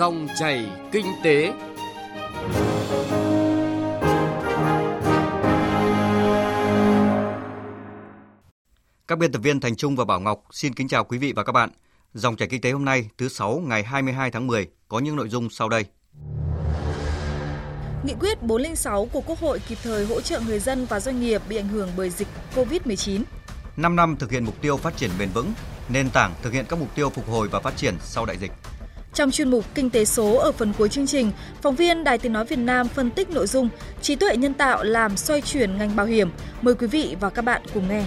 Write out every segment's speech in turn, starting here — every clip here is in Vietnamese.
Dòng chảy kinh tế. Các biên tập viên Thành Trung và Bảo Ngọc xin kính chào quý vị và các bạn. Dòng chảy kinh tế hôm nay thứ sáu ngày 22 tháng 10 có những nội dung sau đây. Nghị quyết 406 của Quốc hội kịp thời hỗ trợ người dân và doanh nghiệp bị ảnh hưởng bởi dịch COVID-19. 5 năm thực hiện mục tiêu phát triển bền vững, nền tảng thực hiện các mục tiêu phục hồi và phát triển sau đại dịch. Trong chuyên mục Kinh tế số ở phần cuối chương trình, phóng viên Đài Tiếng Nói Việt Nam phân tích nội dung trí tuệ nhân tạo làm xoay chuyển ngành bảo hiểm. Mời quý vị và các bạn cùng nghe.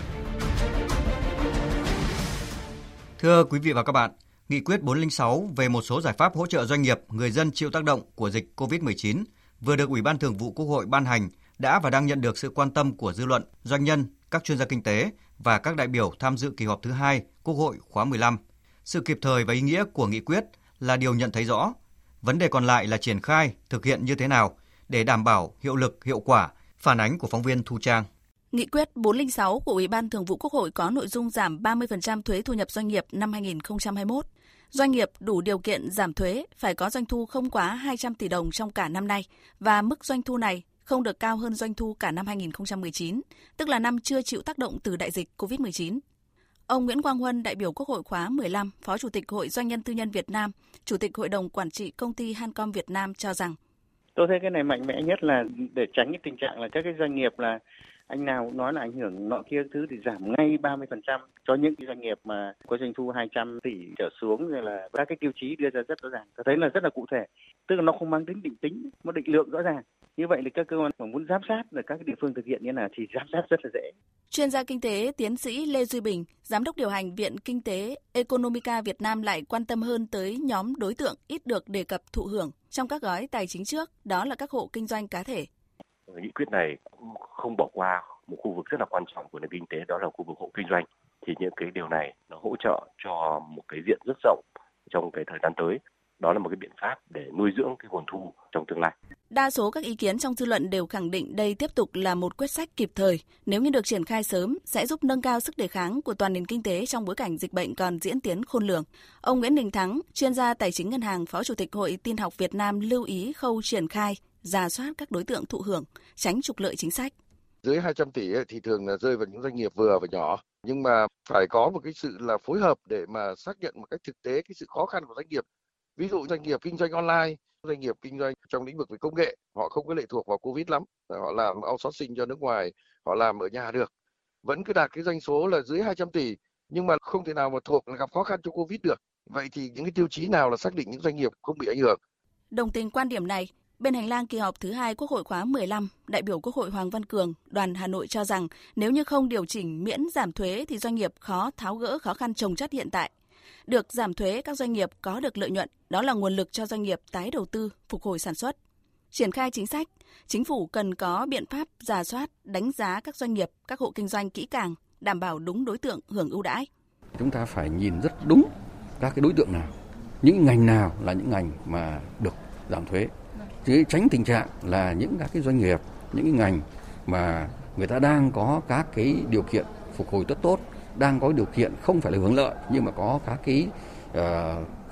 Thưa quý vị và các bạn, Nghị quyết 406 về một số giải pháp hỗ trợ doanh nghiệp, người dân chịu tác động của dịch COVID-19 vừa được Ủy ban Thường vụ Quốc hội ban hành đã và đang nhận được sự quan tâm của dư luận, doanh nhân, các chuyên gia kinh tế và các đại biểu tham dự kỳ họp thứ hai Quốc hội khóa 15. Sự kịp thời và ý nghĩa của nghị quyết là điều nhận thấy rõ. Vấn đề còn lại là triển khai, thực hiện như thế nào để đảm bảo hiệu lực, hiệu quả, phản ánh của phóng viên Thu Trang. Nghị quyết 406 của Ủy ban Thường vụ Quốc hội có nội dung giảm 30% thuế thu nhập doanh nghiệp năm 2021. Doanh nghiệp đủ điều kiện giảm thuế phải có doanh thu không quá 200 tỷ đồng trong cả năm nay và mức doanh thu này không được cao hơn doanh thu cả năm 2019, tức là năm chưa chịu tác động từ đại dịch COVID-19. Ông Nguyễn Quang Huân, đại biểu Quốc hội khóa 15, Phó Chủ tịch Hội Doanh nhân Tư nhân Việt Nam, Chủ tịch Hội đồng Quản trị Công ty Hancom Việt Nam cho rằng Tôi thấy cái này mạnh mẽ nhất là để tránh cái tình trạng là các cái doanh nghiệp là anh nào cũng nói là ảnh hưởng nọ kia thứ thì giảm ngay 30% cho những cái doanh nghiệp mà có doanh thu 200 tỷ trở xuống rồi là các cái tiêu chí đưa ra rất rõ ràng. Tôi thấy là rất là cụ thể. Tức là nó không mang tính định tính, nó định lượng rõ ràng. Như vậy thì các cơ quan mà muốn giám sát là các địa phương thực hiện như nào thì giám sát rất là dễ. Chuyên gia kinh tế tiến sĩ Lê Duy Bình, giám đốc điều hành Viện Kinh tế Economica Việt Nam lại quan tâm hơn tới nhóm đối tượng ít được đề cập thụ hưởng trong các gói tài chính trước, đó là các hộ kinh doanh cá thể. Nghị quyết này cũng không bỏ qua một khu vực rất là quan trọng của nền kinh tế đó là khu vực hộ kinh doanh thì những cái điều này nó hỗ trợ cho một cái diện rất rộng trong cái thời gian tới đó là một cái biện pháp để nuôi dưỡng cái nguồn thu trong tương lai. Đa số các ý kiến trong dư luận đều khẳng định đây tiếp tục là một quyết sách kịp thời, nếu như được triển khai sớm sẽ giúp nâng cao sức đề kháng của toàn nền kinh tế trong bối cảnh dịch bệnh còn diễn tiến khôn lường. Ông Nguyễn Đình Thắng, chuyên gia tài chính ngân hàng, Phó Chủ tịch Hội Tin học Việt Nam lưu ý khâu triển khai, giả soát các đối tượng thụ hưởng, tránh trục lợi chính sách. Dưới 200 tỷ thì thường là rơi vào những doanh nghiệp vừa và nhỏ, nhưng mà phải có một cái sự là phối hợp để mà xác nhận một cách thực tế cái sự khó khăn của doanh nghiệp. Ví dụ doanh nghiệp kinh doanh online, doanh nghiệp kinh doanh trong lĩnh vực về công nghệ, họ không có lệ thuộc vào Covid lắm, họ làm outsourcing cho nước ngoài, họ làm ở nhà được. Vẫn cứ đạt cái doanh số là dưới 200 tỷ, nhưng mà không thể nào mà thuộc là gặp khó khăn cho Covid được. Vậy thì những cái tiêu chí nào là xác định những doanh nghiệp không bị ảnh hưởng? Đồng tình quan điểm này, Bên hành lang kỳ họp thứ hai Quốc hội khóa 15, đại biểu Quốc hội Hoàng Văn Cường, đoàn Hà Nội cho rằng nếu như không điều chỉnh miễn giảm thuế thì doanh nghiệp khó tháo gỡ khó khăn trồng chất hiện tại. Được giảm thuế, các doanh nghiệp có được lợi nhuận, đó là nguồn lực cho doanh nghiệp tái đầu tư, phục hồi sản xuất. Triển khai chính sách, chính phủ cần có biện pháp giả soát, đánh giá các doanh nghiệp, các hộ kinh doanh kỹ càng, đảm bảo đúng đối tượng hưởng ưu đãi. Chúng ta phải nhìn rất đúng các cái đối tượng nào, những ngành nào là những ngành mà được giảm thuế chứ tránh tình trạng là những các cái doanh nghiệp những cái ngành mà người ta đang có các cái điều kiện phục hồi rất tốt đang có điều kiện không phải là hưởng lợi nhưng mà có các cái uh,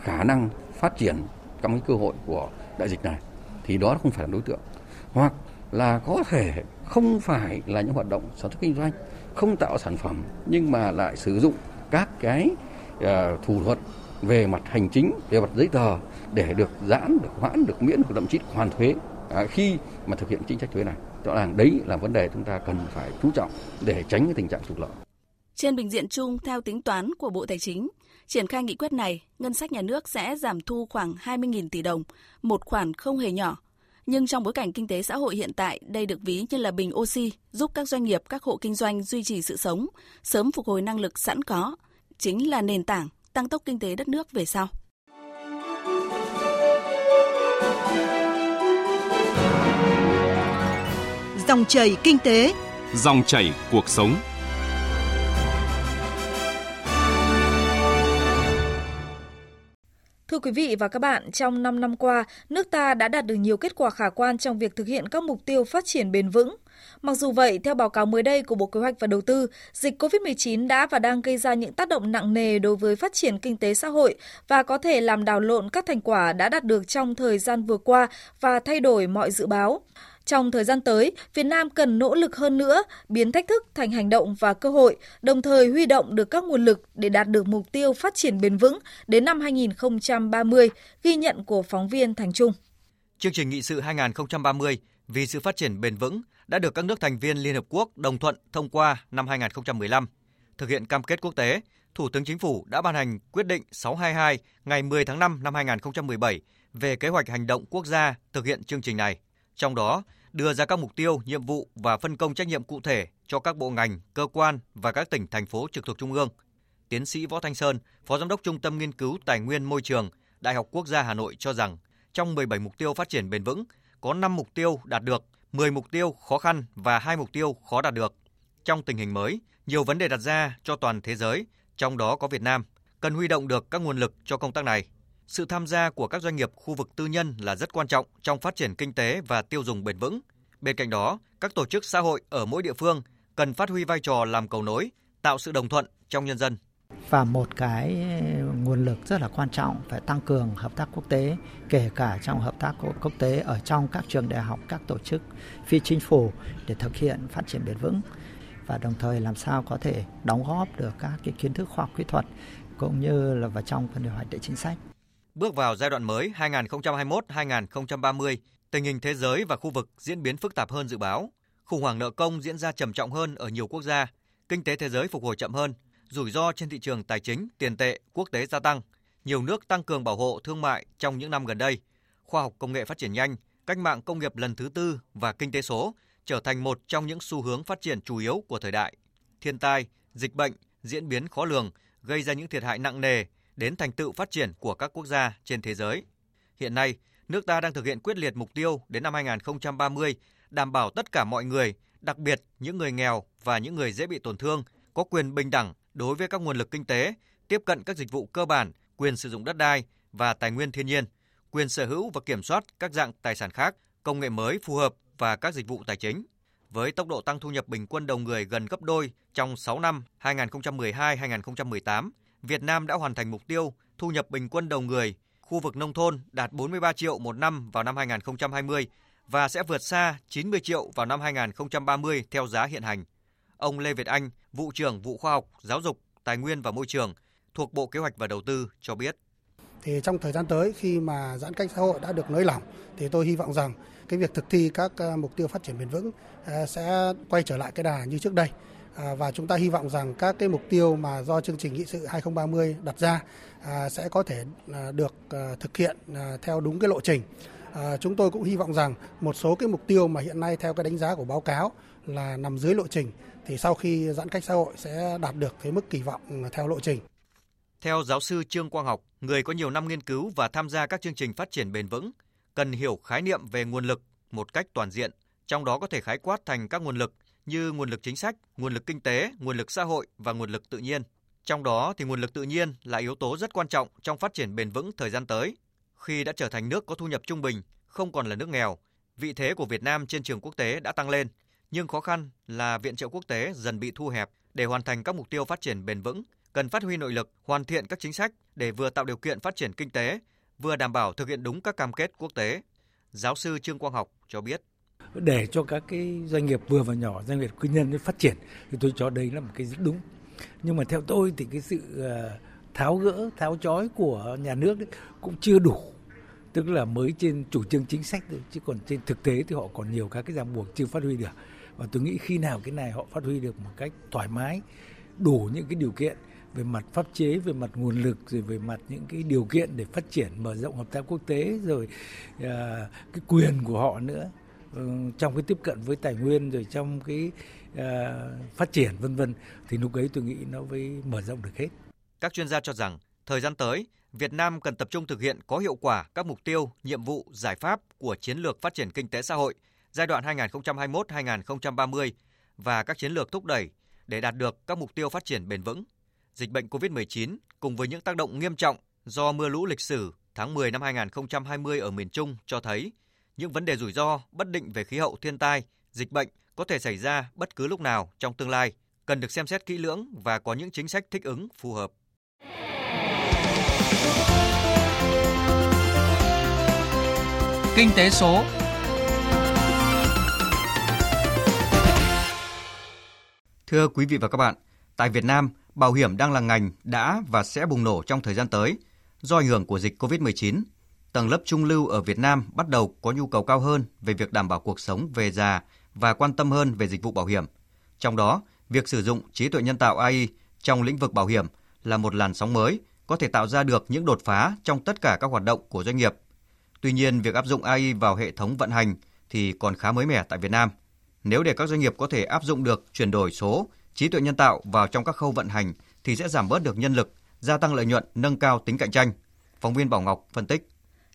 khả năng phát triển trong cái cơ hội của đại dịch này thì đó không phải là đối tượng. Hoặc là có thể không phải là những hoạt động sản xuất kinh doanh không tạo sản phẩm nhưng mà lại sử dụng các cái uh, thủ thuật về mặt hành chính về mặt giấy tờ để được giãn được hoãn được miễn được thậm chí hoàn thuế à, khi mà thực hiện chính sách thuế này. Rõ ràng đấy là vấn đề chúng ta cần phải chú trọng để tránh cái tình trạng trục lợi trên bình diện chung theo tính toán của Bộ Tài chính, triển khai nghị quyết này, ngân sách nhà nước sẽ giảm thu khoảng 20.000 tỷ đồng, một khoản không hề nhỏ. Nhưng trong bối cảnh kinh tế xã hội hiện tại, đây được ví như là bình oxy, giúp các doanh nghiệp, các hộ kinh doanh duy trì sự sống, sớm phục hồi năng lực sẵn có, chính là nền tảng tăng tốc kinh tế đất nước về sau. Dòng chảy kinh tế, dòng chảy cuộc sống. Quý vị và các bạn, trong 5 năm qua, nước ta đã đạt được nhiều kết quả khả quan trong việc thực hiện các mục tiêu phát triển bền vững. Mặc dù vậy, theo báo cáo mới đây của Bộ Kế hoạch và Đầu tư, dịch COVID-19 đã và đang gây ra những tác động nặng nề đối với phát triển kinh tế xã hội và có thể làm đảo lộn các thành quả đã đạt được trong thời gian vừa qua và thay đổi mọi dự báo. Trong thời gian tới, Việt Nam cần nỗ lực hơn nữa, biến thách thức thành hành động và cơ hội, đồng thời huy động được các nguồn lực để đạt được mục tiêu phát triển bền vững đến năm 2030, ghi nhận của phóng viên Thành Trung. Chương trình nghị sự 2030 vì sự phát triển bền vững đã được các nước thành viên Liên Hợp Quốc đồng thuận thông qua năm 2015. Thực hiện cam kết quốc tế, Thủ tướng Chính phủ đã ban hành quyết định 622 ngày 10 tháng 5 năm 2017 về kế hoạch hành động quốc gia thực hiện chương trình này. Trong đó, đưa ra các mục tiêu, nhiệm vụ và phân công trách nhiệm cụ thể cho các bộ ngành, cơ quan và các tỉnh, thành phố trực thuộc Trung ương. Tiến sĩ Võ Thanh Sơn, Phó Giám đốc Trung tâm Nghiên cứu Tài nguyên Môi trường, Đại học Quốc gia Hà Nội cho rằng, trong 17 mục tiêu phát triển bền vững, có 5 mục tiêu đạt được, 10 mục tiêu khó khăn và 2 mục tiêu khó đạt được. Trong tình hình mới, nhiều vấn đề đặt ra cho toàn thế giới, trong đó có Việt Nam, cần huy động được các nguồn lực cho công tác này. Sự tham gia của các doanh nghiệp khu vực tư nhân là rất quan trọng trong phát triển kinh tế và tiêu dùng bền vững. Bên cạnh đó, các tổ chức xã hội ở mỗi địa phương cần phát huy vai trò làm cầu nối, tạo sự đồng thuận trong nhân dân. Và một cái nguồn lực rất là quan trọng phải tăng cường hợp tác quốc tế, kể cả trong hợp tác quốc tế ở trong các trường đại học, các tổ chức phi chính phủ để thực hiện phát triển bền vững và đồng thời làm sao có thể đóng góp được các cái kiến thức khoa học kỹ thuật cũng như là vào trong phần điều hoạch định chính sách. Bước vào giai đoạn mới 2021-2030, tình hình thế giới và khu vực diễn biến phức tạp hơn dự báo. Khủng hoảng nợ công diễn ra trầm trọng hơn ở nhiều quốc gia, kinh tế thế giới phục hồi chậm hơn, rủi ro trên thị trường tài chính, tiền tệ quốc tế gia tăng. Nhiều nước tăng cường bảo hộ thương mại trong những năm gần đây. Khoa học công nghệ phát triển nhanh, cách mạng công nghiệp lần thứ tư và kinh tế số trở thành một trong những xu hướng phát triển chủ yếu của thời đại. Thiên tai, dịch bệnh diễn biến khó lường gây ra những thiệt hại nặng nề đến thành tựu phát triển của các quốc gia trên thế giới. Hiện nay, nước ta đang thực hiện quyết liệt mục tiêu đến năm 2030 đảm bảo tất cả mọi người, đặc biệt những người nghèo và những người dễ bị tổn thương có quyền bình đẳng đối với các nguồn lực kinh tế, tiếp cận các dịch vụ cơ bản, quyền sử dụng đất đai và tài nguyên thiên nhiên, quyền sở hữu và kiểm soát các dạng tài sản khác, công nghệ mới phù hợp và các dịch vụ tài chính. Với tốc độ tăng thu nhập bình quân đầu người gần gấp đôi trong 6 năm 2012-2018, Việt Nam đã hoàn thành mục tiêu thu nhập bình quân đầu người khu vực nông thôn đạt 43 triệu một năm vào năm 2020 và sẽ vượt xa 90 triệu vào năm 2030 theo giá hiện hành. Ông Lê Việt Anh, vụ trưởng vụ khoa học, giáo dục, tài nguyên và môi trường thuộc Bộ Kế hoạch và Đầu tư cho biết. Thì trong thời gian tới khi mà giãn cách xã hội đã được nới lỏng thì tôi hy vọng rằng cái việc thực thi các ờ, mục tiêu phát triển bền vững ờ, sẽ quay trở lại cái đà như trước đây. À, và chúng ta hy vọng rằng các cái mục tiêu mà do chương trình nghị sự 2030 đặt ra à, sẽ có thể à, được thực hiện theo đúng cái lộ trình. Chúng tôi cũng hy vọng rằng một số cái mục tiêu mà hiện nay theo cái đánh giá của báo cáo là nằm dưới lộ trình thì sau khi giãn cách xã hội sẽ đạt được cái mức kỳ vọng theo lộ trình. Theo giáo sư Trương Quang Học, người có nhiều năm nghiên cứu và tham gia các chương trình phát triển bền vững, cần hiểu khái niệm về nguồn lực một cách toàn diện, trong đó có thể khái quát thành các nguồn lực như nguồn lực chính sách, nguồn lực kinh tế, nguồn lực xã hội và nguồn lực tự nhiên. Trong đó thì nguồn lực tự nhiên là yếu tố rất quan trọng trong phát triển bền vững thời gian tới. Khi đã trở thành nước có thu nhập trung bình, không còn là nước nghèo, vị thế của Việt Nam trên trường quốc tế đã tăng lên, nhưng khó khăn là viện trợ quốc tế dần bị thu hẹp để hoàn thành các mục tiêu phát triển bền vững, cần phát huy nội lực, hoàn thiện các chính sách để vừa tạo điều kiện phát triển kinh tế, vừa đảm bảo thực hiện đúng các cam kết quốc tế. Giáo sư Trương Quang Học cho biết để cho các cái doanh nghiệp vừa và nhỏ doanh nghiệp tư nhân phát triển thì tôi cho đây là một cái rất đúng. Nhưng mà theo tôi thì cái sự ờ, tháo gỡ tháo chói của nhà nước ấy, cũng chưa đủ. Tức là mới trên chủ trương chính sách thôi chứ còn trên thực tế thì họ còn nhiều các cái ràng buộc chưa phát huy được. Và tôi nghĩ khi nào cái này họ phát huy được một cách thoải mái đủ những cái điều kiện về mặt pháp chế về mặt nguồn lực rồi về mặt những cái điều kiện để phát triển mở rộng hợp tác quốc tế rồi uh, cái quyền của họ nữa Ừ, trong cái tiếp cận với tài nguyên rồi trong cái uh, phát triển vân vân thì lúc ấy tôi nghĩ nó mới mở rộng được hết. Các chuyên gia cho rằng thời gian tới Việt Nam cần tập trung thực hiện có hiệu quả các mục tiêu, nhiệm vụ, giải pháp của chiến lược phát triển kinh tế xã hội giai đoạn 2021-2030 và các chiến lược thúc đẩy để đạt được các mục tiêu phát triển bền vững dịch bệnh COVID-19 cùng với những tác động nghiêm trọng do mưa lũ lịch sử tháng 10 năm 2020 ở miền Trung cho thấy những vấn đề rủi ro bất định về khí hậu thiên tai, dịch bệnh có thể xảy ra bất cứ lúc nào trong tương lai, cần được xem xét kỹ lưỡng và có những chính sách thích ứng phù hợp. Kinh tế số. Thưa quý vị và các bạn, tại Việt Nam, bảo hiểm đang là ngành đã và sẽ bùng nổ trong thời gian tới do ảnh hưởng của dịch COVID-19 tầng lớp trung lưu ở Việt Nam bắt đầu có nhu cầu cao hơn về việc đảm bảo cuộc sống về già và quan tâm hơn về dịch vụ bảo hiểm. Trong đó, việc sử dụng trí tuệ nhân tạo AI trong lĩnh vực bảo hiểm là một làn sóng mới có thể tạo ra được những đột phá trong tất cả các hoạt động của doanh nghiệp. Tuy nhiên, việc áp dụng AI vào hệ thống vận hành thì còn khá mới mẻ tại Việt Nam. Nếu để các doanh nghiệp có thể áp dụng được chuyển đổi số, trí tuệ nhân tạo vào trong các khâu vận hành thì sẽ giảm bớt được nhân lực, gia tăng lợi nhuận, nâng cao tính cạnh tranh. Phóng viên Bảo Ngọc phân tích.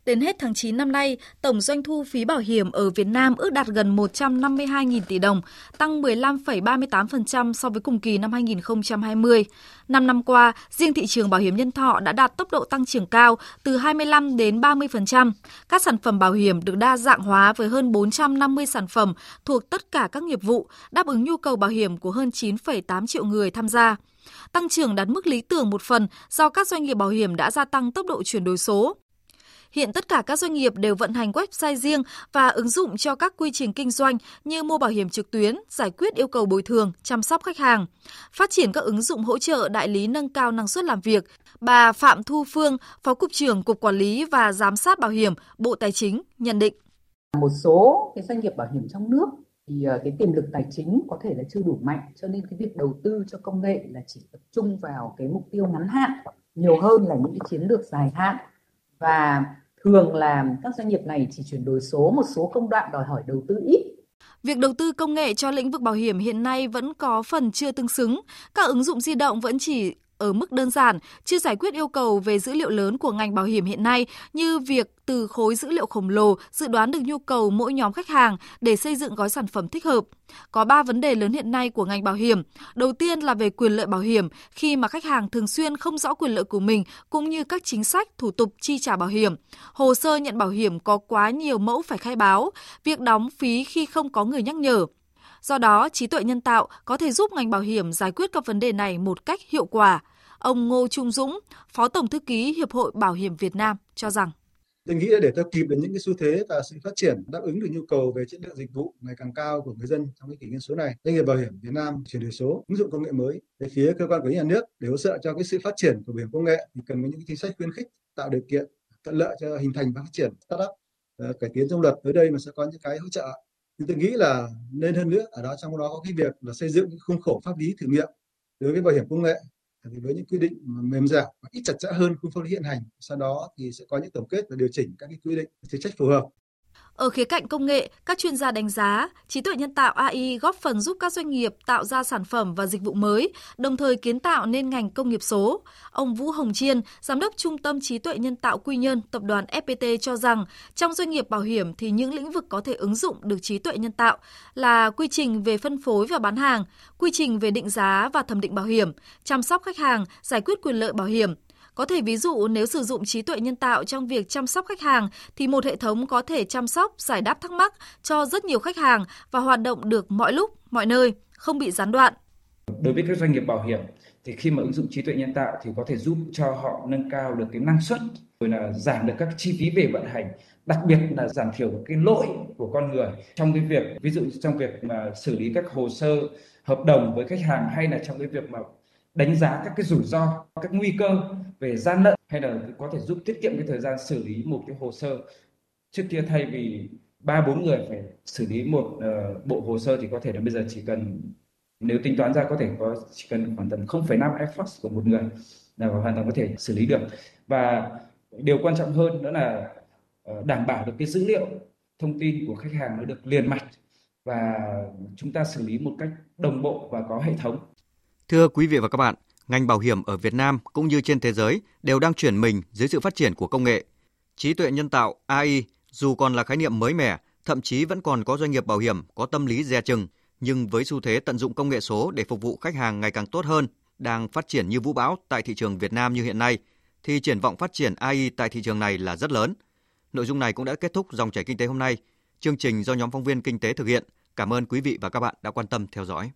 Đến hết tháng 9 năm nay, tổng doanh thu phí bảo hiểm ở Việt Nam ước đạt gần 152.000 tỷ đồng, tăng 15,38% so với cùng kỳ năm 2020. Năm năm qua, riêng thị trường bảo hiểm nhân thọ đã đạt tốc độ tăng trưởng cao từ 25 đến 30%. Các sản phẩm bảo hiểm được đa dạng hóa với hơn 450 sản phẩm thuộc tất cả các nghiệp vụ, đáp ứng nhu cầu bảo hiểm của hơn 9,8 triệu người tham gia. Tăng trưởng đạt mức lý tưởng một phần do các doanh nghiệp bảo hiểm đã gia tăng tốc độ chuyển đổi số. Hiện tất cả các doanh nghiệp đều vận hành website riêng và ứng dụng cho các quy trình kinh doanh như mua bảo hiểm trực tuyến, giải quyết yêu cầu bồi thường, chăm sóc khách hàng. Phát triển các ứng dụng hỗ trợ đại lý nâng cao năng suất làm việc. Bà Phạm Thu Phương, Phó Cục trưởng Cục Quản lý và Giám sát Bảo hiểm, Bộ Tài chính nhận định. Một số cái doanh nghiệp bảo hiểm trong nước thì ờ, cái tiềm lực tài chính có thể là chưa đủ mạnh cho nên cái việc đầu tư cho công nghệ là chỉ tập trung vào cái mục tiêu ngắn hạn nhiều hơn là những cái chiến lược dài hạn và thường là các doanh nghiệp này chỉ chuyển đổi số, một số công đoạn đòi hỏi đầu tư ít Việc đầu tư công nghệ cho lĩnh vực bảo hiểm hiện nay vẫn có phần chưa tương xứng. Các ứng dụng di động vẫn chỉ ở mức đơn giản, chưa giải quyết yêu cầu về dữ liệu lớn của ngành bảo hiểm hiện nay như việc từ khối dữ liệu khổng lồ dự đoán được nhu cầu mỗi nhóm khách hàng để xây dựng gói sản phẩm thích hợp. Có 3 vấn đề lớn hiện nay của ngành bảo hiểm. Đầu tiên là về quyền lợi bảo hiểm khi mà khách hàng thường xuyên không rõ quyền lợi của mình cũng như các chính sách, thủ tục chi trả bảo hiểm. Hồ sơ nhận bảo hiểm có quá nhiều mẫu phải khai báo, việc đóng phí khi không có người nhắc nhở. Do đó, trí tuệ nhân tạo có thể giúp ngành bảo hiểm giải quyết các vấn đề này một cách hiệu quả. Ông Ngô Trung Dũng, Phó Tổng Thư ký Hiệp hội Bảo hiểm Việt Nam cho rằng Tôi nghĩ là để theo kịp được những cái xu thế và sự phát triển đáp ứng được nhu cầu về chất lượng dịch vụ ngày càng cao của người dân trong cái kỷ nguyên số này, doanh nghiệp bảo hiểm Việt Nam chuyển đổi số, ứng dụng công nghệ mới. Về phía cơ quan quản lý nhà nước để hỗ trợ cho cái sự phát triển của bảo hiểm công nghệ thì cần có những chính sách khuyến khích tạo điều kiện thuận lợi cho hình thành và phát triển startup ờ, cải tiến trong luật tới đây mà sẽ có những cái hỗ trợ nhưng tôi nghĩ là nên hơn nữa, ở đó trong đó có cái việc là xây dựng khung khổ pháp lý thử nghiệm đối với bảo hiểm công nghệ. Thì với những quy định mềm dẻo và ít chặt chẽ hơn khung pháp lý hiện hành, sau đó thì sẽ có những tổng kết và điều chỉnh các cái quy định, chính sách phù hợp ở khía cạnh công nghệ, các chuyên gia đánh giá, trí tuệ nhân tạo AI góp phần giúp các doanh nghiệp tạo ra sản phẩm và dịch vụ mới, đồng thời kiến tạo nên ngành công nghiệp số. Ông Vũ Hồng Chiên, giám đốc Trung tâm Trí tuệ nhân tạo Quy Nhơn, tập đoàn FPT cho rằng, trong doanh nghiệp bảo hiểm thì những lĩnh vực có thể ứng dụng được trí tuệ nhân tạo là quy trình về phân phối và bán hàng, quy trình về định giá và thẩm định bảo hiểm, chăm sóc khách hàng, giải quyết quyền lợi bảo hiểm, có thể ví dụ nếu sử dụng trí tuệ nhân tạo trong việc chăm sóc khách hàng thì một hệ thống có thể chăm sóc, giải đáp thắc mắc cho rất nhiều khách hàng và hoạt động được mọi lúc, mọi nơi, không bị gián đoạn. Đối với các doanh nghiệp bảo hiểm thì khi mà ứng dụng trí tuệ nhân tạo thì có thể giúp cho họ nâng cao được cái năng suất rồi là giảm được các chi phí về vận hành đặc biệt là giảm thiểu cái lỗi của con người trong cái việc ví dụ trong việc mà xử lý các hồ sơ hợp đồng với khách hàng hay là trong cái việc mà đánh giá các cái rủi ro các nguy cơ về gian lận hay là có thể giúp tiết kiệm cái thời gian xử lý một cái hồ sơ. Trước kia thay vì ba bốn người phải xử lý một uh, bộ hồ sơ thì có thể là bây giờ chỉ cần nếu tính toán ra có thể có chỉ cần khoảng tầm 0,5 effort của một người là hoàn toàn có thể xử lý được. Và điều quan trọng hơn nữa là uh, đảm bảo được cái dữ liệu thông tin của khách hàng nó được liền mạch và chúng ta xử lý một cách đồng bộ và có hệ thống. Thưa quý vị và các bạn, ngành bảo hiểm ở Việt Nam cũng như trên thế giới đều đang chuyển mình dưới sự phát triển của công nghệ. Trí tuệ nhân tạo AI dù còn là khái niệm mới mẻ, thậm chí vẫn còn có doanh nghiệp bảo hiểm có tâm lý dè chừng, nhưng với xu thế tận dụng công nghệ số để phục vụ khách hàng ngày càng tốt hơn, đang phát triển như vũ bão tại thị trường Việt Nam như hiện nay, thì triển vọng phát triển AI tại thị trường này là rất lớn. Nội dung này cũng đã kết thúc dòng chảy kinh tế hôm nay. Chương trình do nhóm phóng viên kinh tế thực hiện. Cảm ơn quý vị và các bạn đã quan tâm theo dõi.